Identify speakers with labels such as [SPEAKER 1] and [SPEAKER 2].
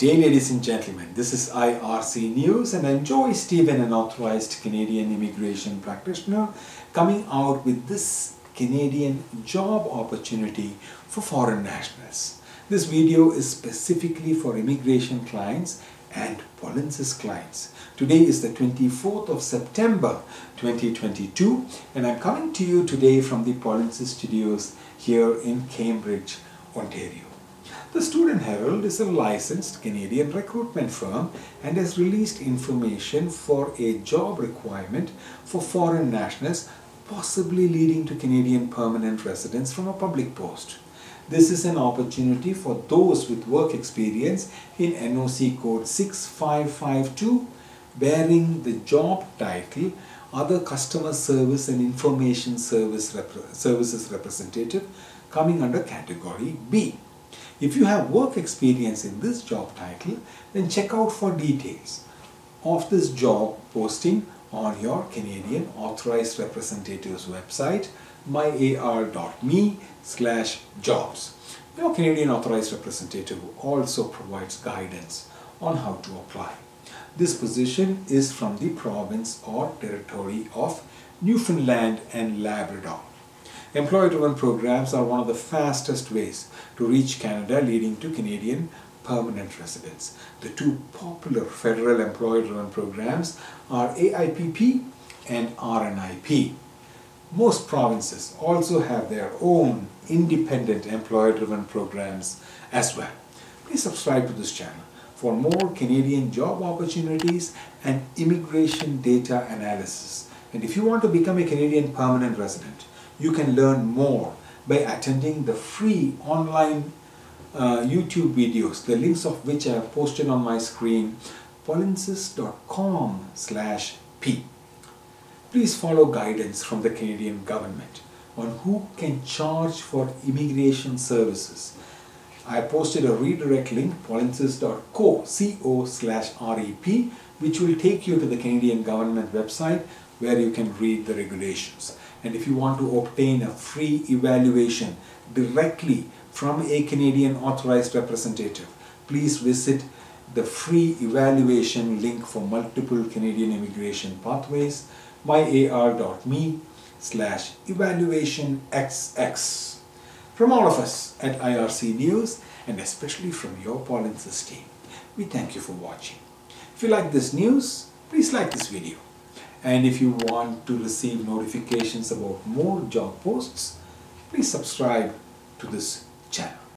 [SPEAKER 1] day, ladies and gentlemen. This is IRC News, and I'm Joy Stephen, an authorized Canadian immigration practitioner, coming out with this Canadian job opportunity for foreign nationals. This video is specifically for immigration clients and Pollensis clients. Today is the 24th of September 2022, and I'm coming to you today from the Pollensis studios here in Cambridge, Ontario. The Student Herald is a licensed Canadian recruitment firm and has released information for a job requirement for foreign nationals, possibly leading to Canadian permanent residence from a public post. This is an opportunity for those with work experience in NOC code 6552 bearing the job title other customer service and information service services representative coming under category B. If you have work experience in this job title, then check out for details of this job posting on your Canadian Authorized Representative's website, myar.me slash jobs. Your Canadian Authorized Representative also provides guidance on how to apply. This position is from the province or territory of Newfoundland and Labrador. Employee-driven programs are one of the fastest ways to reach Canada leading to Canadian permanent residence. The two popular federal employee-driven programs are AIPP and RNIP. Most provinces also have their own independent employer-driven programs as well. Please subscribe to this channel for more Canadian job opportunities and immigration data analysis. And if you want to become a Canadian permanent resident, you can learn more by attending the free online uh, YouTube videos, the links of which I have posted on my screen, pollensis.com slash p. Please follow guidance from the Canadian government on who can charge for immigration services. I posted a redirect link, pollensis.co co slash rep, which will take you to the Canadian government website where you can read the regulations. And if you want to obtain a free evaluation directly from a Canadian authorized representative, please visit the free evaluation link for multiple Canadian immigration pathways, myar.me slash evaluation xx. From all of us at IRC News and especially from your Pollensis team, we thank you for watching. If you like this news, please like this video. And if you want to receive notifications about more job posts, please subscribe to this channel.